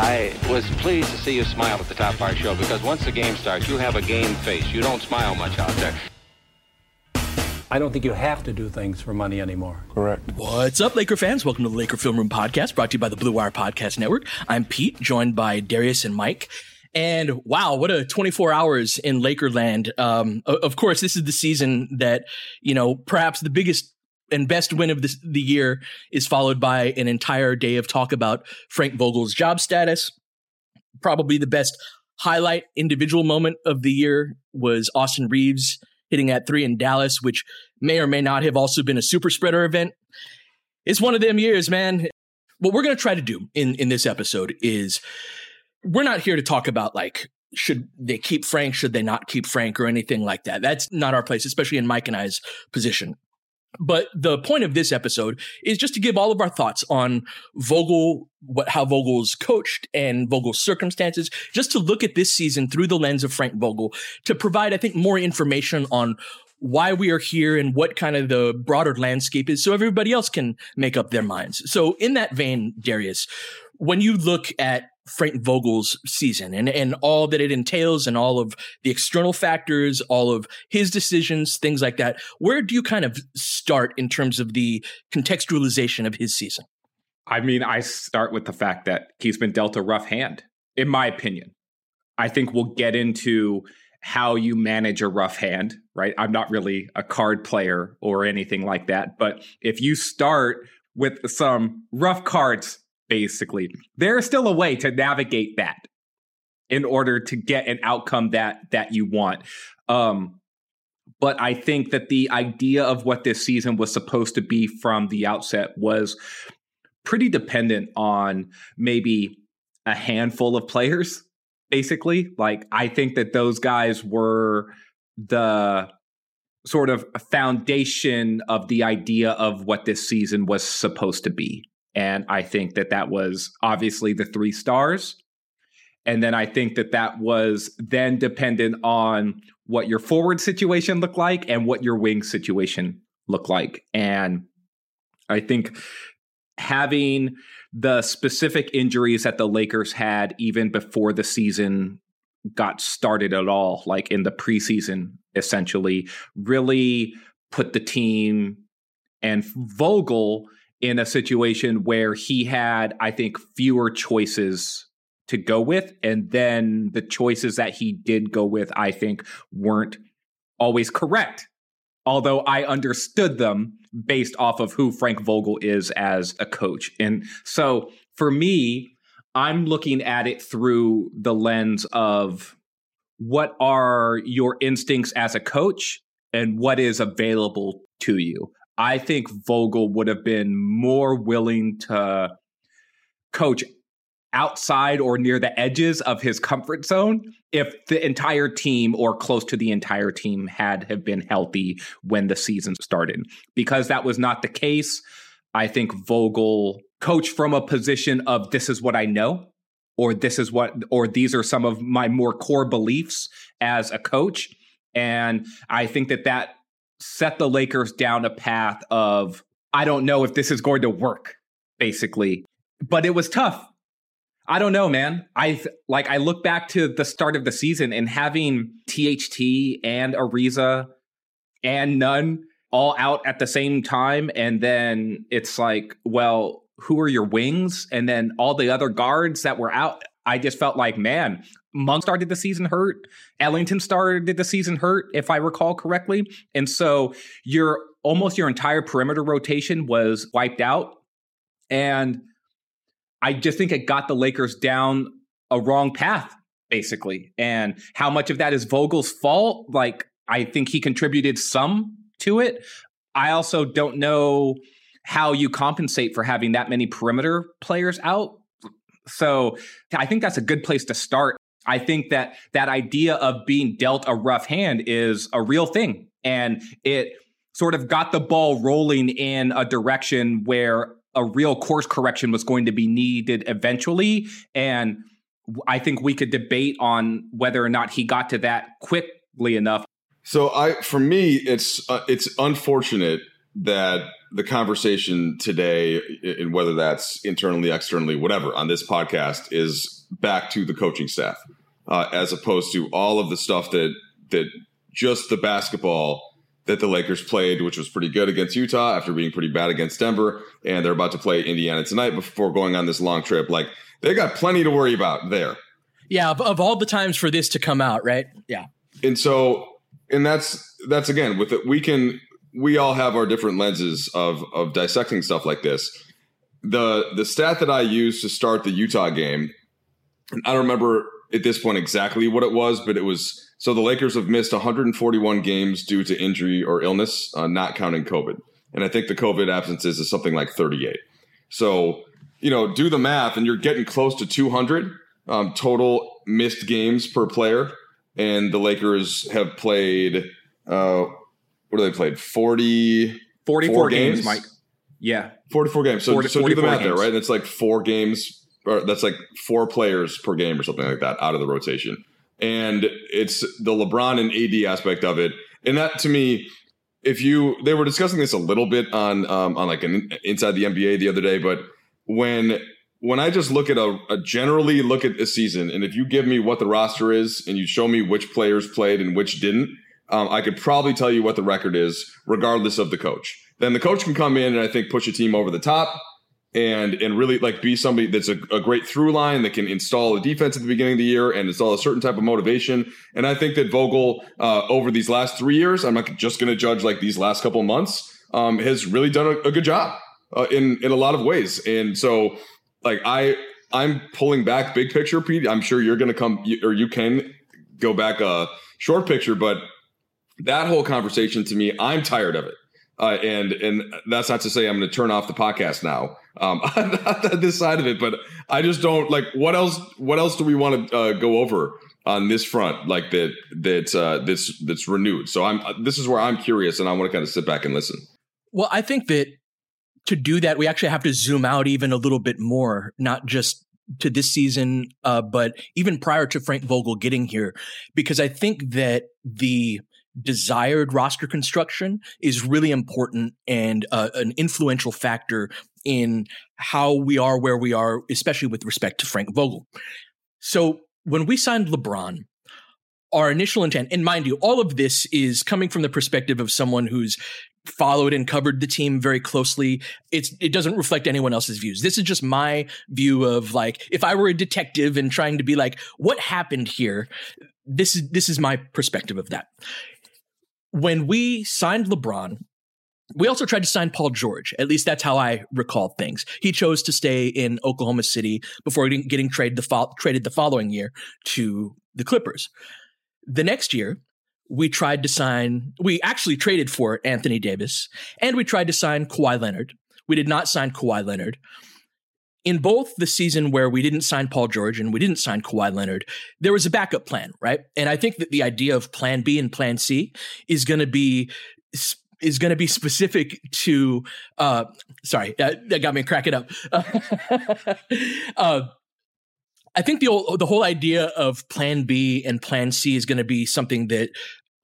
I was pleased to see you smile at the top of our show because once the game starts, you have a game face. You don't smile much out there. I don't think you have to do things for money anymore. Correct. What's up, Laker fans? Welcome to the Laker Film Room Podcast, brought to you by the Blue Wire Podcast Network. I'm Pete, joined by Darius and Mike. And wow, what a 24 hours in Lakerland. Um, of course, this is the season that, you know, perhaps the biggest and best win of this, the year is followed by an entire day of talk about Frank Vogel's job status. Probably the best highlight individual moment of the year was Austin Reaves hitting that three in Dallas, which may or may not have also been a super spreader event. It's one of them years, man. What we're going to try to do in, in this episode is we're not here to talk about like, should they keep Frank? Should they not keep Frank or anything like that? That's not our place, especially in Mike and I's position. But the point of this episode is just to give all of our thoughts on Vogel, what how Vogel's coached and Vogel's circumstances, just to look at this season through the lens of Frank Vogel to provide, I think, more information on why we are here and what kind of the broader landscape is so everybody else can make up their minds. So in that vein, Darius, when you look at Frank Vogel's season and, and all that it entails and all of the external factors, all of his decisions, things like that. Where do you kind of start in terms of the contextualization of his season? I mean, I start with the fact that he's been dealt a rough hand, in my opinion. I think we'll get into how you manage a rough hand, right? I'm not really a card player or anything like that. But if you start with some rough cards basically. There is still a way to navigate that in order to get an outcome that that you want. Um, but I think that the idea of what this season was supposed to be from the outset was pretty dependent on maybe a handful of players basically like i think that those guys were the sort of foundation of the idea of what this season was supposed to be and I think that that was obviously the three stars. And then I think that that was then dependent on what your forward situation looked like and what your wing situation looked like. And I think having the specific injuries that the Lakers had even before the season got started at all, like in the preseason, essentially, really put the team and Vogel in a situation where he had, I think, fewer choices to go with. And then the choices that he did go with, I think, weren't always correct. Although I understood them based off of who Frank Vogel is as a coach. And so for me, I'm looking at it through the lens of what are your instincts as a coach and what is available to you. I think Vogel would have been more willing to coach outside or near the edges of his comfort zone if the entire team or close to the entire team had have been healthy when the season started. Because that was not the case i think vogel coached from a position of this is what i know or this is what or these are some of my more core beliefs as a coach. And i think that that set the Lakers down a path of I don't know if this is going to work, basically. But it was tough. I don't know, man. I like I look back to the start of the season and having THT and Ariza and Nunn all out at the same time, and then it's like, well, who are your wings? And then all the other guards that were out. I just felt like, man, Monk started the season hurt. Ellington started the season hurt, if I recall correctly. And so your almost your entire perimeter rotation was wiped out. And I just think it got the Lakers down a wrong path, basically. And how much of that is Vogel's fault? Like, I think he contributed some to it. I also don't know how you compensate for having that many perimeter players out. So I think that's a good place to start. I think that that idea of being dealt a rough hand is a real thing. And it sort of got the ball rolling in a direction where a real course correction was going to be needed eventually. And I think we could debate on whether or not he got to that quickly enough. So I, for me, it's uh, it's unfortunate that the conversation today, and whether that's internally, externally, whatever, on this podcast, is back to the coaching staff, uh, as opposed to all of the stuff that that just the basketball that the Lakers played, which was pretty good against Utah after being pretty bad against Denver. And they're about to play Indiana tonight before going on this long trip. Like they got plenty to worry about there. Yeah, of, of all the times for this to come out, right? Yeah. And so, and that's that's again with it. We can we all have our different lenses of of dissecting stuff like this. The the stat that I used to start the Utah game, I don't remember at this point exactly what it was, but it was so the Lakers have missed 141 games due to injury or illness, uh, not counting COVID. And I think the COVID absences is something like 38. So, you know, do the math and you're getting close to 200 um, total missed games per player. And the Lakers have played, uh, what do they played? 40, 44 games, games, Mike. Yeah. 44 games. So, 40, so do the math games. there, right? And it's like four games, or that's like four players per game or something like that out of the rotation and it's the LeBron and AD aspect of it. And that to me, if you they were discussing this a little bit on um, on like an inside the NBA the other day, but when when I just look at a, a, generally look at a season, and if you give me what the roster is and you show me which players played and which didn't, um, I could probably tell you what the record is, regardless of the coach. Then the coach can come in and I think push a team over the top and and really like be somebody that's a, a, great through line that can install a defense at the beginning of the year and install a certain type of motivation. And I think that Vogel uh, over these last three years, I'm not just going to judge like these last couple months, um, has really done a, a good job uh, in in a lot of ways. And so like I I'm pulling back big picture, Pete. I'm sure you're going to come or you can go back a short picture, but that whole conversation to me, I'm tired of it. Uh, and and that's not to say I'm going to turn off the podcast now. Um, this side of it, but I just don't like what else. What else do we want to uh, go over on this front, like that that uh, that's that's renewed? So I'm this is where I'm curious, and I want to kind of sit back and listen. Well, I think that to do that, we actually have to zoom out even a little bit more, not just to this season, uh, but even prior to Frank Vogel getting here, because I think that the desired roster construction is really important and uh, an influential factor in how we are where we are, especially with respect to Frank Vogel. So when we signed LeBron, our initial intent, and mind you, all of this is coming from the perspective of someone who's followed and covered the team very closely. It's it doesn't reflect anyone else's views. This is just my view of like if I were a detective and trying to be like, what happened here? This is this is my perspective of that when we signed LeBron, we also tried to sign Paul George. At least that's how I recall things. He chose to stay in Oklahoma City before getting traded the, fo- traded the following year to the Clippers. The next year, we tried to sign, we actually traded for Anthony Davis, and we tried to sign Kawhi Leonard. We did not sign Kawhi Leonard in both the season where we didn't sign Paul George and we didn't sign Kawhi Leonard, there was a backup plan, right? And I think that the idea of plan B and plan C is going to be is going to be specific to uh sorry that, that got me cracking up uh, i think the the whole idea of plan b and plan c is going to be something that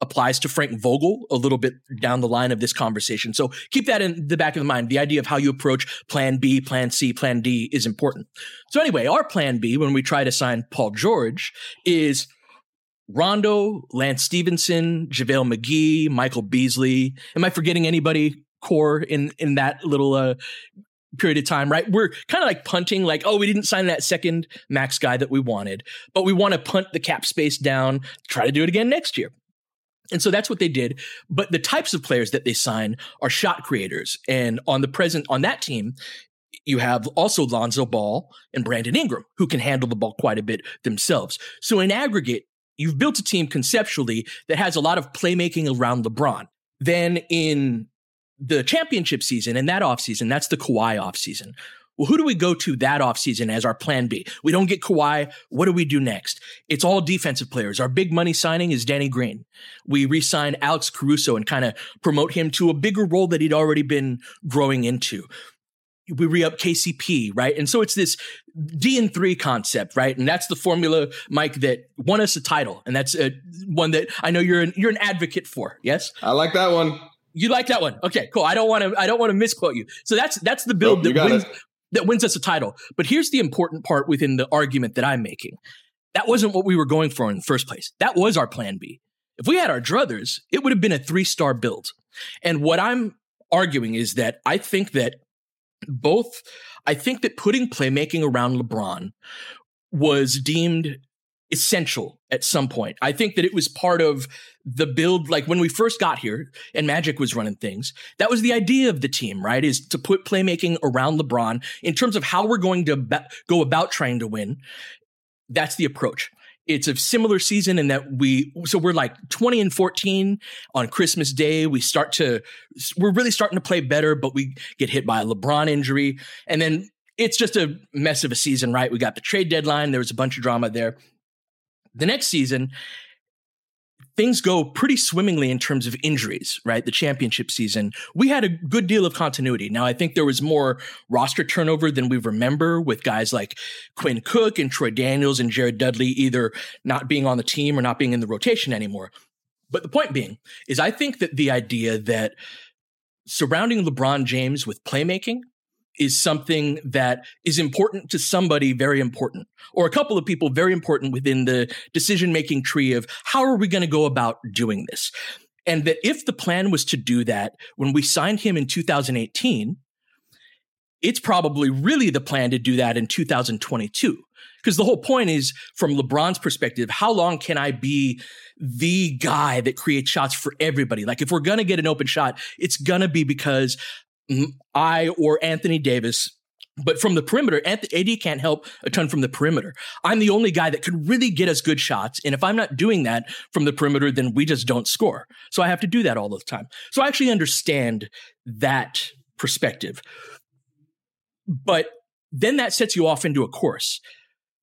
applies to Frank Vogel a little bit down the line of this conversation. So keep that in the back of the mind. The idea of how you approach plan B, plan C, plan D is important. So anyway, our plan B when we try to sign Paul George is Rondo, Lance Stephenson, JaVale McGee, Michael Beasley. Am I forgetting anybody core in in that little uh, period of time, right? We're kind of like punting, like, oh, we didn't sign that second max guy that we wanted, but we want to punt the cap space down, try to do it again next year. And so that's what they did. But the types of players that they sign are shot creators. And on the present, on that team, you have also Lonzo Ball and Brandon Ingram, who can handle the ball quite a bit themselves. So in aggregate, you've built a team conceptually that has a lot of playmaking around LeBron. Then in the championship season and that offseason, that's the Kawhi offseason. Well, who do we go to that offseason as our plan B? We don't get Kawhi. What do we do next? It's all defensive players. Our big money signing is Danny Green. We re-sign Alex Caruso and kind of promote him to a bigger role that he'd already been growing into. We re-up KCP, right? And so it's this D and three concept, right? And that's the formula, Mike, that won us a title. And that's a, one that I know you're an, you're an advocate for. Yes? I like that one. You like that one? Okay, cool. I don't want to. I don't want to misquote you. So that's that's the build nope, that wins. That wins us a title. But here's the important part within the argument that I'm making. That wasn't what we were going for in the first place. That was our plan B. If we had our druthers, it would have been a three star build. And what I'm arguing is that I think that both. I think that putting playmaking around LeBron was deemed essential at some point. I think that it was part of the build, like when we first got here and Magic was running things, that was the idea of the team, right? Is to put playmaking around LeBron in terms of how we're going to be- go about trying to win. That's the approach. It's a similar season in that we, so we're like 20 and 14 on Christmas Day. We start to, we're really starting to play better, but we get hit by a LeBron injury. And then it's just a mess of a season, right? We got the trade deadline. There was a bunch of drama there. The next season, things go pretty swimmingly in terms of injuries, right? The championship season, we had a good deal of continuity. Now, I think there was more roster turnover than we remember with guys like Quinn Cook and Troy Daniels and Jared Dudley either not being on the team or not being in the rotation anymore. But the point being is I think that the idea that surrounding LeBron James with playmaking is something that is important to somebody very important or a couple of people very important within the decision making tree of how are we going to go about doing this? And that if the plan was to do that when we signed him in 2018 it's probably really the plan to do that in 2022 because the whole point is from LeBron's perspective how long can I be the guy that creates shots for everybody? Like if we're going to get an open shot it's going to be because I or Anthony Davis but from the perimeter, AD can't help a ton from the perimeter. I'm the only guy that could really get us good shots. And if I'm not doing that from the perimeter, then we just don't score. So I have to do that all the time. So I actually understand that perspective. But then that sets you off into a course.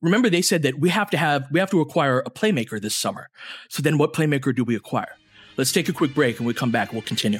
Remember, they said that we have to have, we have to acquire a playmaker this summer. So then what playmaker do we acquire? Let's take a quick break and we come back. We'll continue.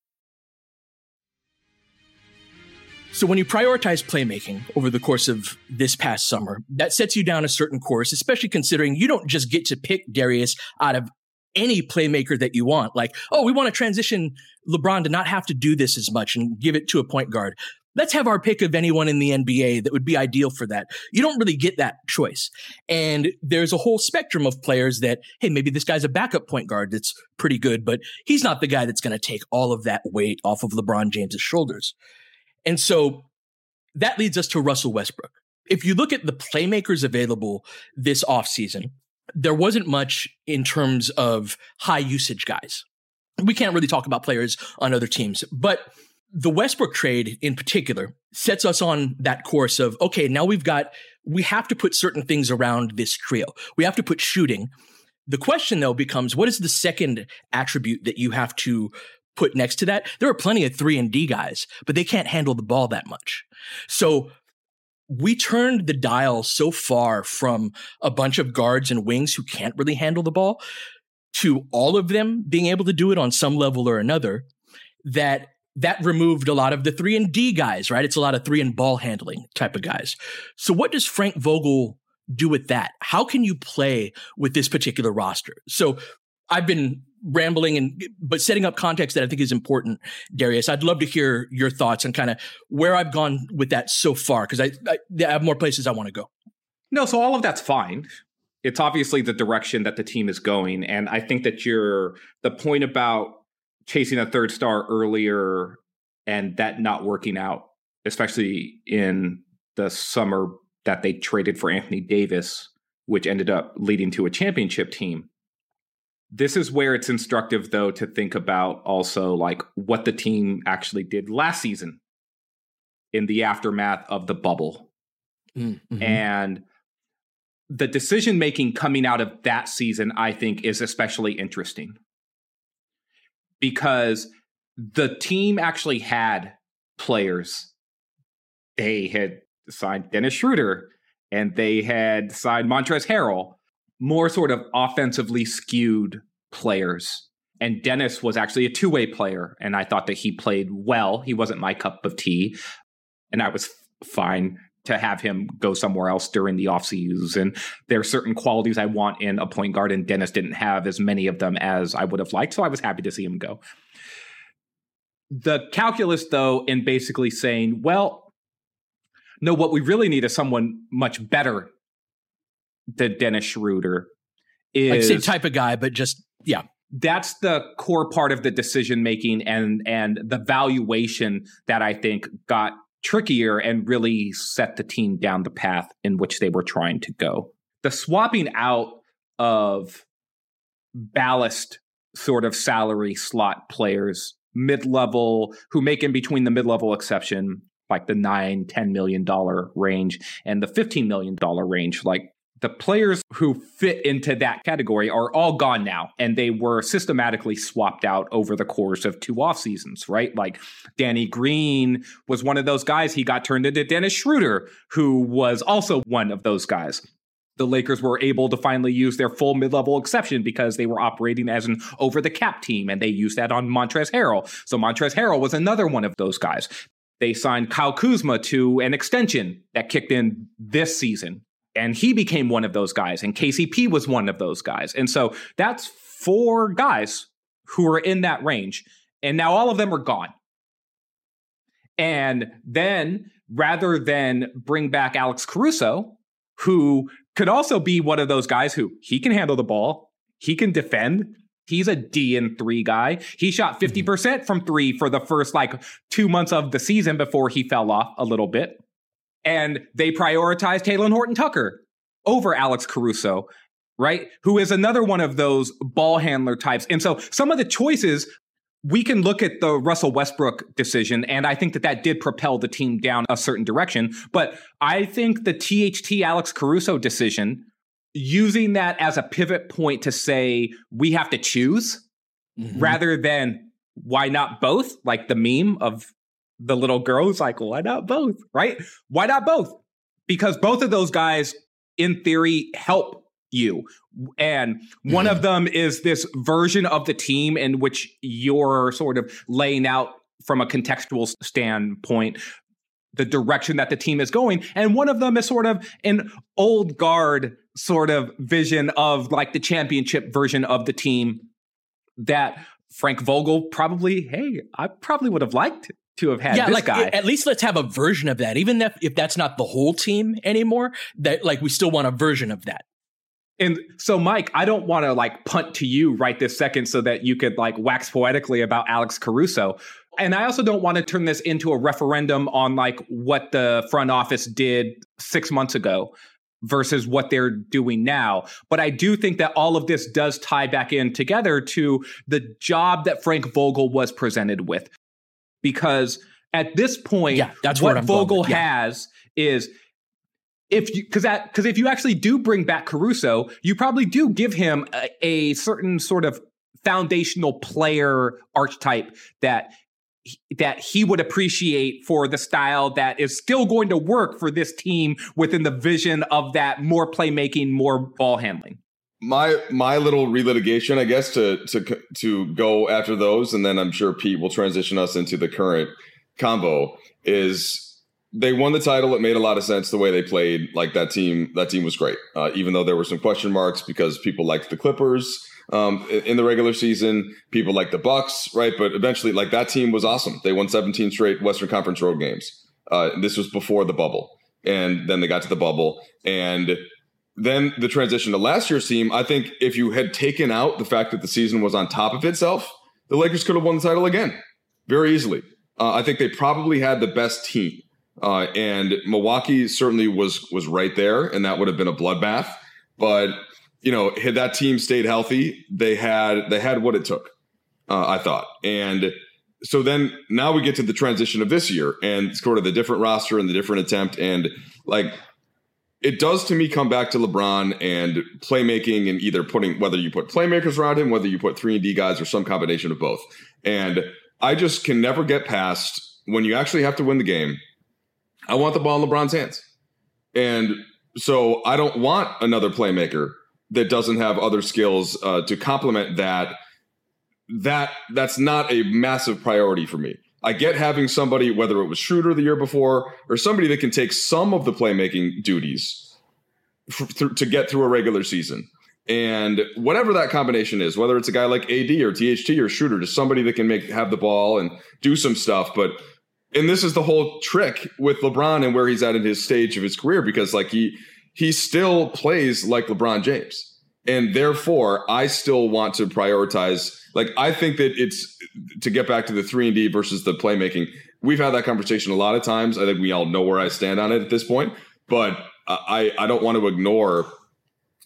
So when you prioritize playmaking over the course of this past summer, that sets you down a certain course, especially considering you don't just get to pick Darius out of any playmaker that you want. Like, oh, we want to transition LeBron to not have to do this as much and give it to a point guard. Let's have our pick of anyone in the NBA that would be ideal for that. You don't really get that choice. And there's a whole spectrum of players that, hey, maybe this guy's a backup point guard that's pretty good, but he's not the guy that's going to take all of that weight off of LeBron James's shoulders. And so that leads us to Russell Westbrook. If you look at the playmakers available this offseason, there wasn't much in terms of high usage guys. We can't really talk about players on other teams, but the Westbrook trade in particular sets us on that course of okay, now we've got, we have to put certain things around this trio. We have to put shooting. The question though becomes what is the second attribute that you have to put next to that. There are plenty of 3 and D guys, but they can't handle the ball that much. So we turned the dial so far from a bunch of guards and wings who can't really handle the ball to all of them being able to do it on some level or another that that removed a lot of the 3 and D guys, right? It's a lot of 3 and ball handling type of guys. So what does Frank Vogel do with that? How can you play with this particular roster? So I've been rambling and but setting up context that I think is important, Darius. I'd love to hear your thoughts on kind of where I've gone with that so far because I, I, I have more places I want to go. No, so all of that's fine. It's obviously the direction that the team is going, and I think that you're the point about chasing a third star earlier and that not working out, especially in the summer that they traded for Anthony Davis, which ended up leading to a championship team this is where it's instructive, though, to think about also like what the team actually did last season in the aftermath of the bubble. Mm-hmm. And the decision making coming out of that season, I think, is especially interesting because the team actually had players. They had signed Dennis Schroeder and they had signed Montrezl Harrell more sort of offensively skewed players. And Dennis was actually a two way player. And I thought that he played well. He wasn't my cup of tea. And I was fine to have him go somewhere else during the offseason. There are certain qualities I want in a point guard, and Dennis didn't have as many of them as I would have liked. So I was happy to see him go. The calculus, though, in basically saying, well, no, what we really need is someone much better the Dennis Schroeder is like same type of guy, but just yeah. That's the core part of the decision making and and the valuation that I think got trickier and really set the team down the path in which they were trying to go. The swapping out of ballast sort of salary slot players, mid level, who make in between the mid level exception, like the nine, $10 million range, and the $15 million range, like the players who fit into that category are all gone now and they were systematically swapped out over the course of two off seasons right like danny green was one of those guys he got turned into dennis schroeder who was also one of those guys the Lakers were able to finally use their full mid-level exception because they were operating as an over-the-cap team, and they used that on Montrezl Harrell. So Montrezl Harrell was another one of those guys. They signed Kyle Kuzma to an extension that kicked in this season and he became one of those guys, and KCP was one of those guys. And so that's four guys who are in that range. And now all of them are gone. And then rather than bring back Alex Caruso, who could also be one of those guys who he can handle the ball, he can defend. He's a D and three guy. He shot 50% mm-hmm. from three for the first like two months of the season before he fell off a little bit and they prioritized Talen Horton Tucker over Alex Caruso, right? Who is another one of those ball handler types. And so some of the choices we can look at the Russell Westbrook decision, and I think that that did propel the team down a certain direction. But I think the THT Alex Caruso decision, using that as a pivot point to say we have to choose mm-hmm. rather than why not both, like the meme of the little girl who's like, why not both? Right? Why not both? Because both of those guys, in theory, help you. And one mm-hmm. of them is this version of the team in which you're sort of laying out from a contextual standpoint the direction that the team is going. And one of them is sort of an old guard sort of vision of like the championship version of the team that Frank Vogel probably, hey, I probably would have liked to have had yeah, like, guy. At least let's have a version of that. Even if, if that's not the whole team anymore, that like we still want a version of that. And so, Mike, I don't want to like punt to you right this second so that you could like wax poetically about Alex Caruso. And I also don't want to turn this into a referendum on like what the front office did six months ago versus what they're doing now. But I do think that all of this does tie back in together to the job that Frank Vogel was presented with. Because at this point, yeah, that's what Vogel yeah. has is if you because that because if you actually do bring back Caruso, you probably do give him a, a certain sort of foundational player archetype that that he would appreciate for the style that is still going to work for this team within the vision of that more playmaking, more ball handling. My my little relitigation, I guess, to to to go after those, and then I'm sure Pete will transition us into the current combo. Is they won the title. It made a lot of sense the way they played. Like that team, that team was great. Uh, even though there were some question marks because people liked the Clippers um, in the regular season, people liked the Bucks, right? But eventually, like that team was awesome. They won 17 straight Western Conference road games. Uh, this was before the bubble, and then they got to the bubble, and then the transition to last year's team. I think if you had taken out the fact that the season was on top of itself, the Lakers could have won the title again very easily. Uh, I think they probably had the best team. Uh, and Milwaukee certainly was was right there, and that would have been a bloodbath. But you know, had that team stayed healthy, they had they had what it took. Uh, I thought, and so then now we get to the transition of this year and sort of the different roster and the different attempt, and like it does to me come back to LeBron and playmaking and either putting whether you put playmakers around him, whether you put three and D guys or some combination of both. And I just can never get past when you actually have to win the game I want the ball in LeBron's hands. And so I don't want another playmaker that doesn't have other skills uh, to complement that. That that's not a massive priority for me. I get having somebody, whether it was Schroeder the year before or somebody that can take some of the playmaking duties th- to get through a regular season. And whatever that combination is, whether it's a guy like AD or THT or Shooter, just somebody that can make have the ball and do some stuff. But and this is the whole trick with LeBron and where he's at in his stage of his career because like he he still plays like LeBron James. And therefore, I still want to prioritize like I think that it's to get back to the 3 and D versus the playmaking. We've had that conversation a lot of times. I think we all know where I stand on it at this point, but I I don't want to ignore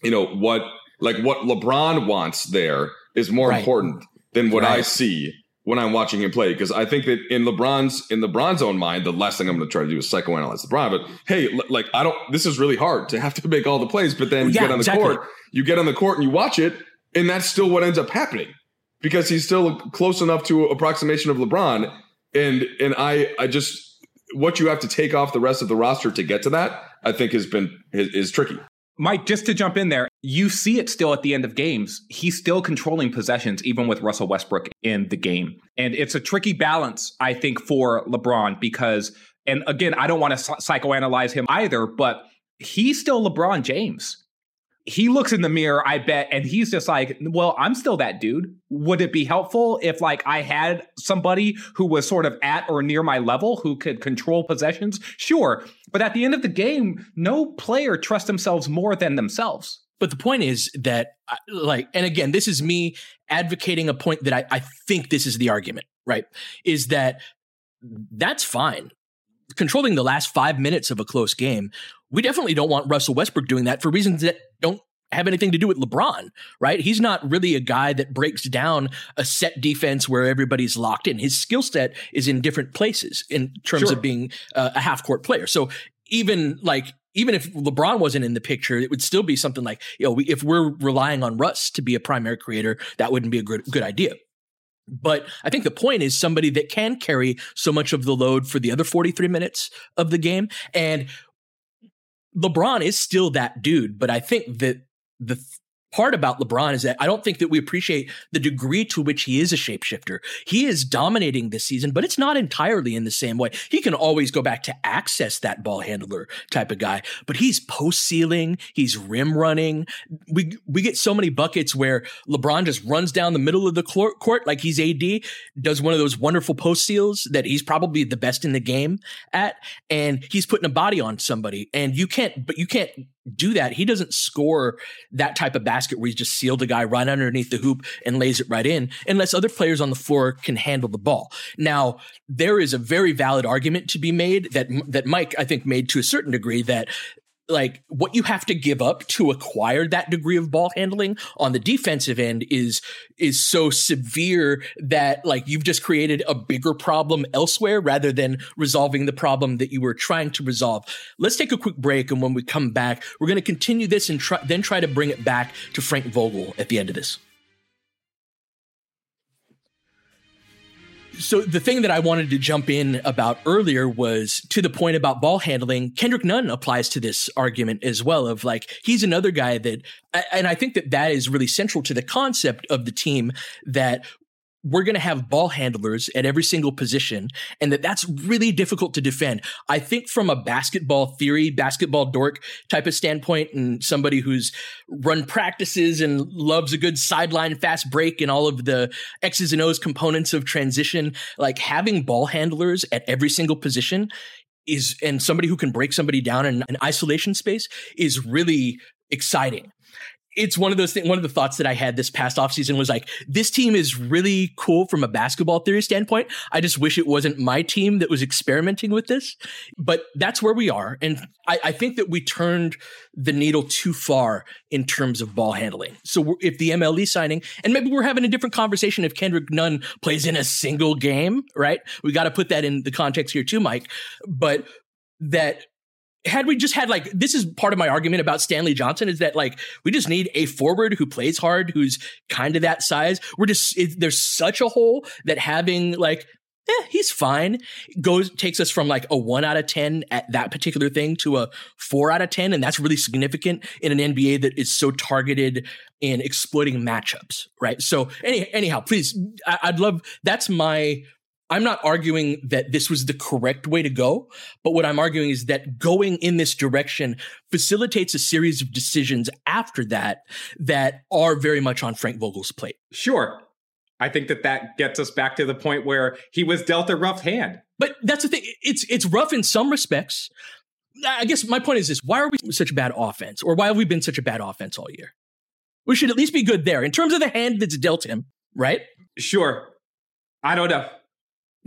you know what like what LeBron wants there is more right. important than what right. I see when I'm watching him play because I think that in LeBron's in LeBron's own mind, the last thing I'm going to try to do is psychoanalyze LeBron. But hey, l- like I don't. This is really hard to have to make all the plays, but then you yeah, get on the exactly. court, you get on the court and you watch it, and that's still what ends up happening because he's still close enough to approximation of LeBron. And and I I just what you have to take off the rest of the roster to get to that, I think has been is, is tricky. Mike, just to jump in there, you see it still at the end of games. He's still controlling possessions, even with Russell Westbrook in the game. And it's a tricky balance, I think, for LeBron because, and again, I don't want to psychoanalyze him either, but he's still LeBron James he looks in the mirror, I bet, and he's just like, well, I'm still that dude. Would it be helpful if like I had somebody who was sort of at or near my level who could control possessions? Sure. But at the end of the game, no player trusts themselves more than themselves. But the point is that, uh, like, and again, this is me advocating a point that I, I think this is the argument, right? Is that that's fine. Controlling the last five minutes of a close game we definitely don't want Russell Westbrook doing that for reasons that don't have anything to do with LeBron, right? He's not really a guy that breaks down a set defense where everybody's locked in. His skill set is in different places in terms sure. of being uh, a half court player. So even like even if LeBron wasn't in the picture, it would still be something like, you know, we, if we're relying on Russ to be a primary creator, that wouldn't be a good good idea. But I think the point is somebody that can carry so much of the load for the other 43 minutes of the game. And LeBron is still that dude, but I think that the part about LeBron is that I don't think that we appreciate the degree to which he is a shapeshifter. He is dominating this season, but it's not entirely in the same way. He can always go back to access that ball handler type of guy, but he's post sealing, he's rim running. We we get so many buckets where LeBron just runs down the middle of the court like he's AD, does one of those wonderful post seals that he's probably the best in the game at, and he's putting a body on somebody. And you can't, but you can't do that. He doesn't score that type of basket where he's just sealed a guy right underneath the hoop and lays it right in unless other players on the floor can handle the ball. Now, there is a very valid argument to be made that that Mike I think made to a certain degree that like what you have to give up to acquire that degree of ball handling on the defensive end is is so severe that like you've just created a bigger problem elsewhere rather than resolving the problem that you were trying to resolve. Let's take a quick break and when we come back, we're going to continue this and try, then try to bring it back to Frank Vogel at the end of this. So the thing that I wanted to jump in about earlier was to the point about ball handling. Kendrick Nunn applies to this argument as well of like he's another guy that and I think that that is really central to the concept of the team that we're going to have ball handlers at every single position and that that's really difficult to defend. I think from a basketball theory, basketball dork type of standpoint and somebody who's run practices and loves a good sideline fast break and all of the X's and O's components of transition, like having ball handlers at every single position is and somebody who can break somebody down in an isolation space is really exciting it's one of those things. One of the thoughts that I had this past offseason was like, this team is really cool from a basketball theory standpoint. I just wish it wasn't my team that was experimenting with this, but that's where we are. And I, I think that we turned the needle too far in terms of ball handling. So if the MLE signing, and maybe we're having a different conversation if Kendrick Nunn plays in a single game, right? We got to put that in the context here too, Mike. But that had we just had like this is part of my argument about Stanley Johnson is that like we just need a forward who plays hard who's kind of that size. We're just it, there's such a hole that having like eh, he's fine goes takes us from like a 1 out of 10 at that particular thing to a 4 out of 10 and that's really significant in an NBA that is so targeted in exploiting matchups, right? So any, anyhow, please I, I'd love that's my I'm not arguing that this was the correct way to go, but what I'm arguing is that going in this direction facilitates a series of decisions after that that are very much on Frank Vogel's plate. Sure. I think that that gets us back to the point where he was dealt a rough hand. But that's the thing. It's it's rough in some respects. I guess my point is this: Why are we such a bad offense, or why have we been such a bad offense all year? We should at least be good there in terms of the hand that's dealt him, right? Sure. I don't know.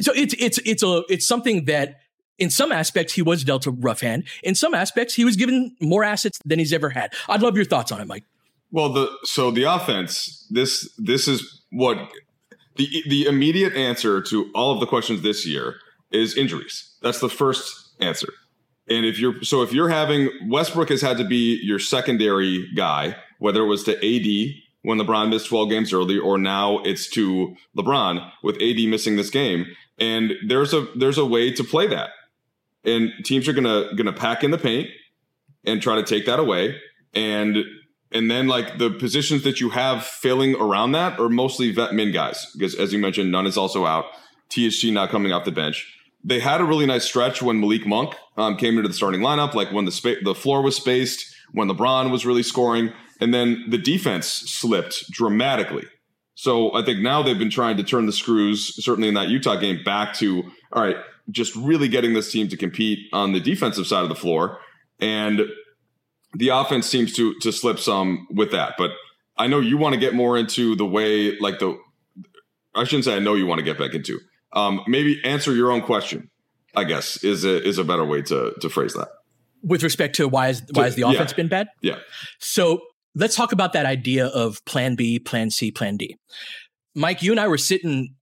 So it's it's it's a it's something that in some aspects he was dealt a rough hand. In some aspects he was given more assets than he's ever had. I'd love your thoughts on it, Mike. Well, the so the offense this this is what the the immediate answer to all of the questions this year is injuries. That's the first answer. And if you're so if you're having Westbrook has had to be your secondary guy, whether it was to AD when LeBron missed 12 games early, or now it's to LeBron with AD missing this game. And there's a there's a way to play that. And teams are gonna gonna pack in the paint and try to take that away. And and then like the positions that you have filling around that are mostly vet min guys because as you mentioned, Nunn is also out. THT not coming off the bench. They had a really nice stretch when Malik Monk um, came into the starting lineup, like when the spa- the floor was spaced, when LeBron was really scoring, and then the defense slipped dramatically. So I think now they've been trying to turn the screws, certainly in that Utah game, back to all right, just really getting this team to compete on the defensive side of the floor. And the offense seems to to slip some with that. But I know you want to get more into the way, like the I shouldn't say I know you want to get back into. Um, maybe answer your own question. I guess is a is a better way to to phrase that. With respect to why is why has the offense yeah. been bad? Yeah. So let's talk about that idea of plan B, plan C, plan D. Mike, you and I were sitting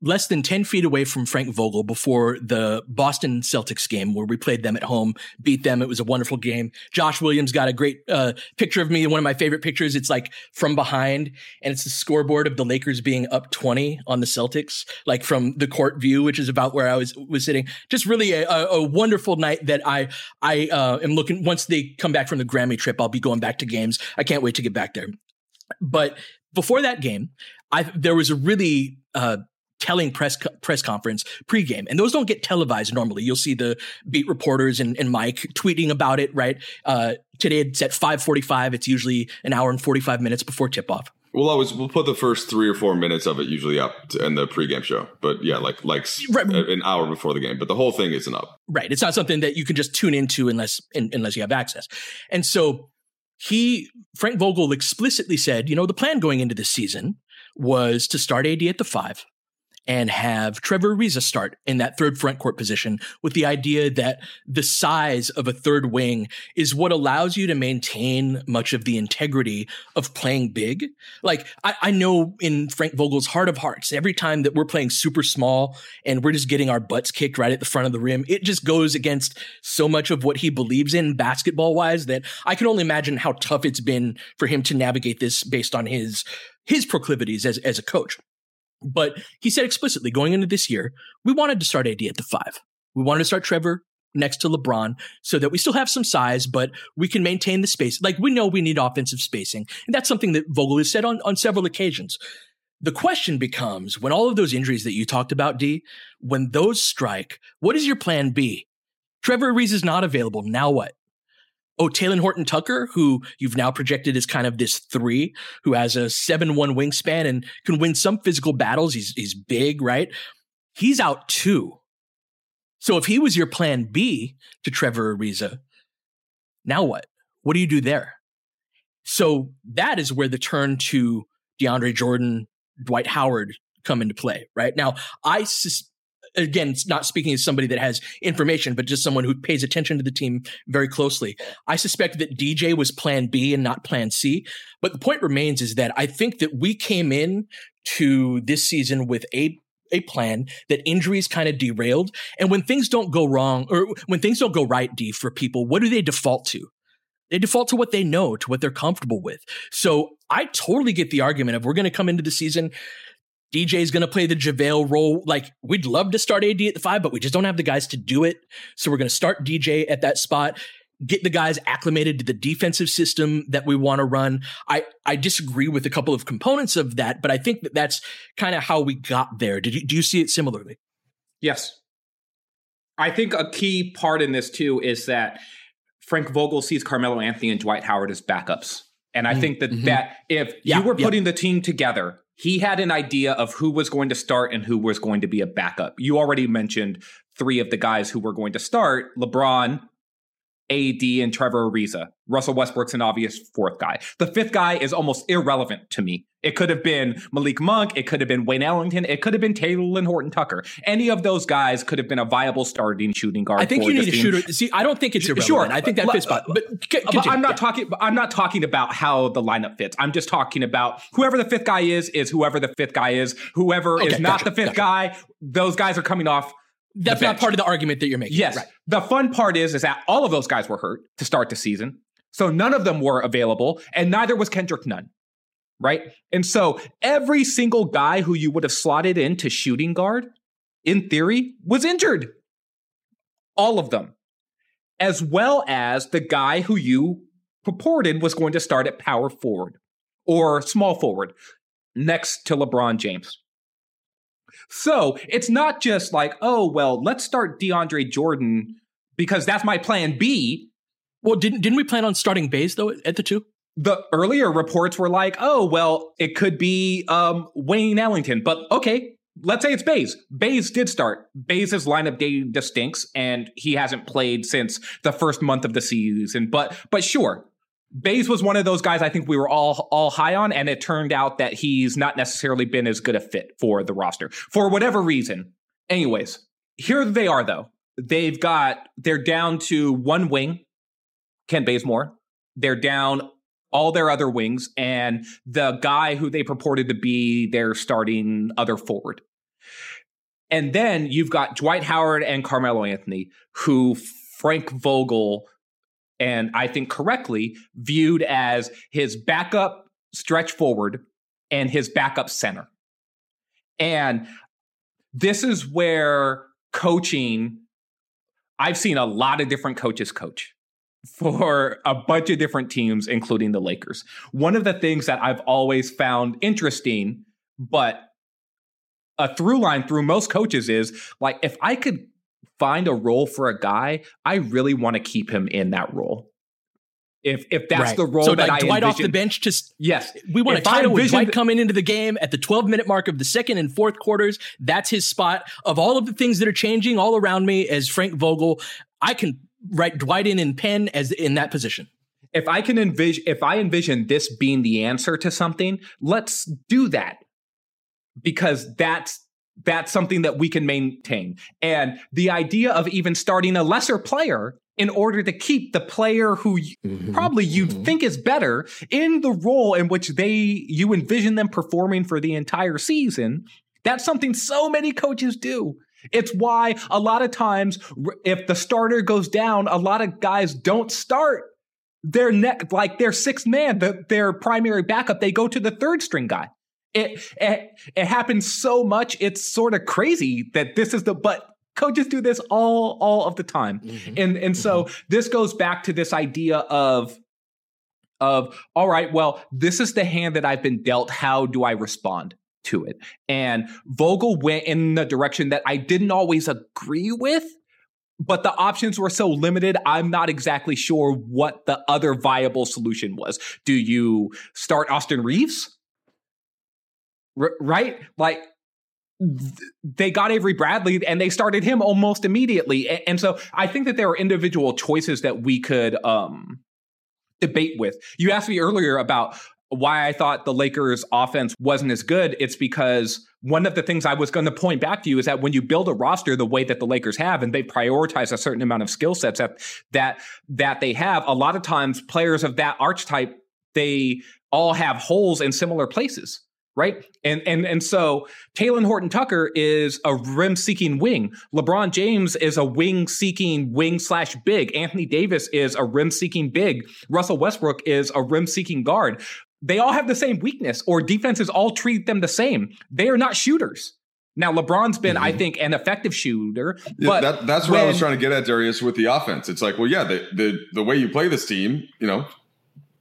less than 10 feet away from Frank Vogel before the Boston Celtics game where we played them at home, beat them. It was a wonderful game. Josh Williams got a great uh, picture of me, one of my favorite pictures. It's like from behind and it's the scoreboard of the Lakers being up 20 on the Celtics, like from the court view, which is about where I was, was sitting. Just really a, a wonderful night that I, I uh, am looking, once they come back from the Grammy trip, I'll be going back to games. I can't wait to get back there. But before that game, I, there was a really, uh, telling press press conference pregame, and those don't get televised normally. You'll see the beat reporters and, and Mike tweeting about it. Right uh, today, it's at five forty five. It's usually an hour and forty five minutes before tip off. We'll always we'll put the first three or four minutes of it usually up to, in the pregame show, but yeah, like like right. an hour before the game. But the whole thing isn't up. Right. It's not something that you can just tune into unless in, unless you have access. And so he Frank Vogel explicitly said, you know, the plan going into this season was to start AD at the five, and have Trevor Ariza start in that third front court position with the idea that the size of a third wing is what allows you to maintain much of the integrity of playing big. Like I, I, know in Frank Vogel's heart of hearts, every time that we're playing super small and we're just getting our butts kicked right at the front of the rim, it just goes against so much of what he believes in basketball wise that I can only imagine how tough it's been for him to navigate this based on his his proclivities as, as a coach. But he said explicitly going into this year, we wanted to start AD at the five. We wanted to start Trevor next to LeBron so that we still have some size, but we can maintain the space. Like we know we need offensive spacing. And that's something that Vogel has said on, on several occasions. The question becomes when all of those injuries that you talked about, D, when those strike, what is your plan B? Trevor Ariza is not available. Now what? Oh, Talen Horton Tucker, who you've now projected as kind of this three, who has a seven one wingspan and can win some physical battles. He's he's big, right? He's out too. So if he was your plan B to Trevor Ariza, now what? What do you do there? So that is where the turn to DeAndre Jordan, Dwight Howard come into play, right? Now, I sus- again, not speaking as somebody that has information, but just someone who pays attention to the team very closely. I suspect that DJ was plan B and not plan C. But the point remains is that I think that we came in to this season with a a plan that injuries kind of derailed. And when things don't go wrong or when things don't go right, D for people, what do they default to? They default to what they know, to what they're comfortable with. So I totally get the argument of we're going to come into the season DJ is going to play the JaVale role. Like, we'd love to start AD at the five, but we just don't have the guys to do it. So we're going to start DJ at that spot, get the guys acclimated to the defensive system that we want to run. I, I disagree with a couple of components of that, but I think that that's kind of how we got there. Did you, do you see it similarly? Yes. I think a key part in this too is that Frank Vogel sees Carmelo Anthony and Dwight Howard as backups. And I mm-hmm. think that, mm-hmm. that if yeah, you were putting yeah. the team together he had an idea of who was going to start and who was going to be a backup. You already mentioned three of the guys who were going to start LeBron, AD, and Trevor Ariza. Russell Westbrook's an obvious fourth guy. The fifth guy is almost irrelevant to me. It could have been Malik Monk. It could have been Wayne Ellington. It could have been Talen Horton Tucker. Any of those guys could have been a viable starting shooting guard. I think you need a shooter. See, I don't think it's irrelevant. Sure, I think that fits. But, but, but I'm not yeah. talking. I'm not talking about how the lineup fits. I'm just talking about whoever the fifth guy is is whoever the fifth guy is. Whoever okay, is not gotcha, the fifth gotcha. guy, those guys are coming off that's not part of the argument that you're making. Yes. Right. The fun part is is that all of those guys were hurt to start the season. So none of them were available, and neither was Kendrick Nunn. Right? And so every single guy who you would have slotted into shooting guard, in theory, was injured. All of them. As well as the guy who you purported was going to start at power forward or small forward next to LeBron James. So it's not just like, oh, well, let's start DeAndre Jordan because that's my plan B. Well, didn't didn't we plan on starting Bays though at the two? The earlier reports were like, oh, well, it could be um, Wayne Ellington, but okay, let's say it's Bays. Bays did start. Bays' lineup data stinks, and he hasn't played since the first month of the season. But but sure, Bays was one of those guys I think we were all all high on, and it turned out that he's not necessarily been as good a fit for the roster for whatever reason. Anyways, here they are though. They've got they're down to one wing, Kent Bazemore. They're down all their other wings and the guy who they purported to be their starting other forward. And then you've got Dwight Howard and Carmelo Anthony, who Frank Vogel, and I think correctly, viewed as his backup stretch forward and his backup center. And this is where coaching, I've seen a lot of different coaches coach for a bunch of different teams, including the Lakers. One of the things that I've always found interesting, but a through line through most coaches is like, if I could find a role for a guy, I really want to keep him in that role. If if that's right. the role so that like I Dwight envision, off the bench, just yes, we want to title with Dwight coming into the game at the 12 minute mark of the second and fourth quarters. That's his spot. Of all of the things that are changing all around me as Frank Vogel, I can write Dwight in and Penn as in that position. If I can envision, if I envision this being the answer to something, let's do that because that's that's something that we can maintain. And the idea of even starting a lesser player in order to keep the player who mm-hmm. probably you mm-hmm. think is better in the role in which they you envision them performing for the entire season that's something so many coaches do it's why a lot of times if the starter goes down a lot of guys don't start their neck like their sixth man the, their primary backup they go to the third string guy it, it it happens so much it's sort of crazy that this is the but coaches do this all all of the time mm-hmm. and and so mm-hmm. this goes back to this idea of of all right well this is the hand that i've been dealt how do i respond to it and vogel went in the direction that i didn't always agree with but the options were so limited i'm not exactly sure what the other viable solution was do you start austin reaves Right like they got Avery Bradley and they started him almost immediately. And so I think that there are individual choices that we could um, debate with. You asked me earlier about why I thought the Lakers offense wasn't as good. It's because one of the things I was going to point back to you is that when you build a roster the way that the Lakers have and they prioritize a certain amount of skill sets that that that they have, a lot of times players of that archetype they all have holes in similar places right? And and and so Talen Horton Tucker is a rim seeking wing. LeBron James is a wing seeking wing slash big. Anthony Davis is a rim seeking big. Russell Westbrook is a rim seeking guard. They all have the same weakness, or defenses all treat them the same. They are not shooters. Now LeBron's been, mm-hmm. I think, an effective shooter. Yeah, but that, that's what when, I was trying to get at, Darius, with the offense. It's like, well, yeah, the, the the way you play this team, you know,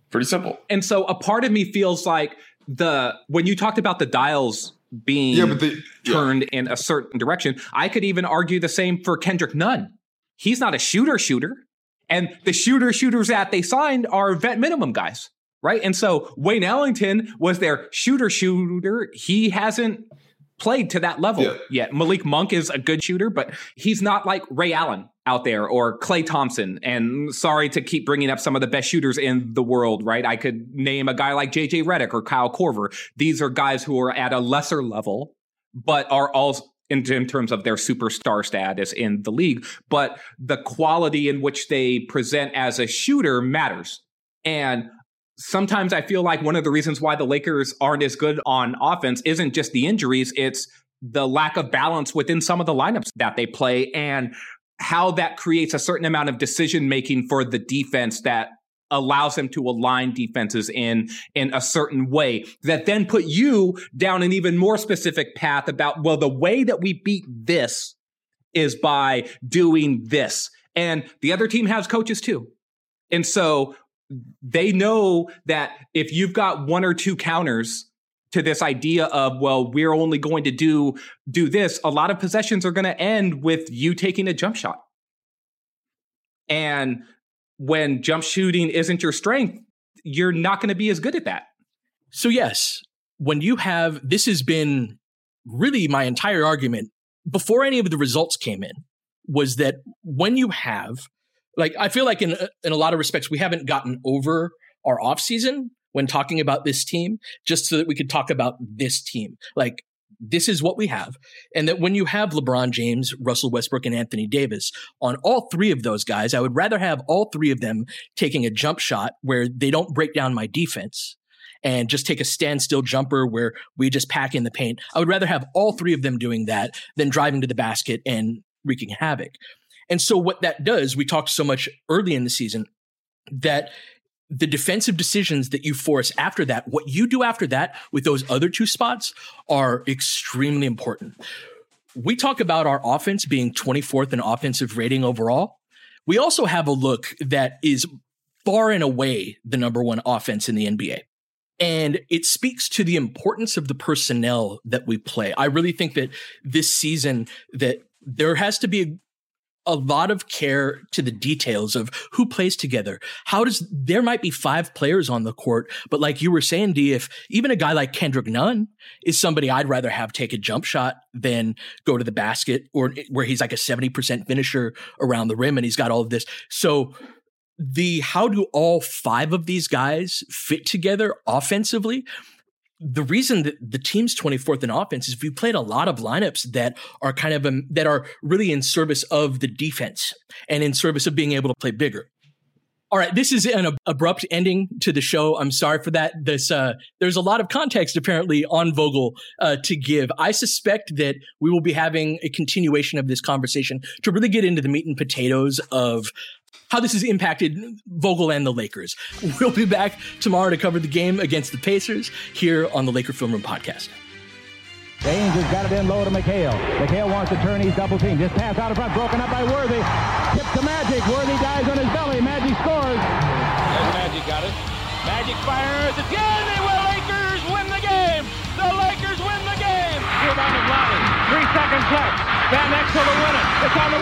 pretty simple. And so a part of me feels like the when you talked about the dials being yeah, but the, turned yeah. in a certain direction, I could even argue the same for Kendrick Nunn. He's not a shooter shooter. And the shooter shooters that they signed are vet minimum guys, right? And so Wayne Ellington was their shooter shooter. He hasn't played to that level yeah. yet. Malik Monk is a good shooter, but he's not like Ray Allen out there or Klay Thompson. And sorry to keep bringing up some of the best shooters in the world, right? I could name a guy like JJ Redick or Kyle Korver. These are guys who are at a lesser level, but are all in, in, terms of their superstar status in the league. But the quality in which they present as a shooter matters. And sometimes I feel like one of the reasons why the Lakers aren't as good on offense isn't just the injuries, it's the lack of balance within some of the lineups that they play and how that creates a certain amount of decision making for the defense that allows them to align defenses in in a certain way that then put you down an even more specific path about well the way that we beat this is by doing this. And the other team has coaches too. And so they know that if you've got one or two counters to this idea of well we're only going to do do this a lot of possessions are going to end with you taking a jump shot. And when jump shooting isn't your strength you're not going to be as good at that. So yes when you have this has been really my entire argument before any of the results came in was that when you have like I feel like in in a lot of respects we haven't gotten over our off season when talking about this team, just so that we could talk about this team. Like this is what we have. And that when you have LeBron James, Russell Westbrook, and Anthony Davis on all three of those guys, I would rather have all three of them taking a jump shot where they don't break down my defense and just take a standstill jumper where we just pack in the paint. I would rather have all three of them doing that than driving to the basket and wreaking havoc. And so what that does, we talked so much early in the season that the defensive decisions that you force after that, what you do after that with those other two spots are extremely important. We talk about our offense being 24th in offensive rating overall. We also have a look that is far and away the number one offense in the NBA. And it speaks to the importance of the personnel that we play. I really think that this season that there has to be a lot of care to the details of who plays together. How does there might be five players on the court, but like you were saying, D, if even a guy like Kendrick Nunn is somebody I'd rather have take a jump shot than go to the basket or where he's like a 70% finisher around the rim and he's got all of this. So the how do all five of these guys fit together offensively? The reason that the team's 24th in offense is we played a lot of lineups that are kind of um, that are really in service of the defense and in service of being able to play bigger. All right, this is an ab- abrupt ending to the show. I'm sorry for that. This uh, there's a lot of context apparently on Vogel uh, to give. I suspect that we will be having a continuation of this conversation to really get into the meat and potatoes of how this has impacted Vogel and the Lakers. We'll be back tomorrow to cover the game against the Pacers here on the Laker Film Room podcast. James has got it in low to McHale. McHale wants to turn. He's double team. Just pass out of front. Broken up by Worthy. Tip to Magic. Worthy dies on his belly. Magic scores. There's Magic got it. Magic fires. Again, the Lakers win the game. The Lakers win the game. Rebound of Lonnie. Three seconds left. Van Exel to win it. It's on the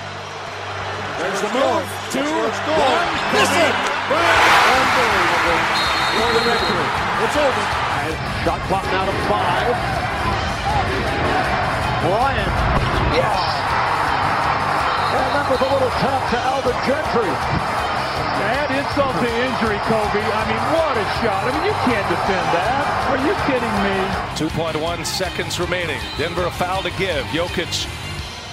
There's the move. Two, one. Miss it. Unbelievable. For the victory. It's over. Shot clock now to five. Bryant. Yes. And that was a little tough to Alvin Gentry. Add insult to injury, Kobe. I mean, what a shot. I mean, you can't defend that. Are you kidding me? 2.1 seconds remaining. Denver a foul to give. Jokic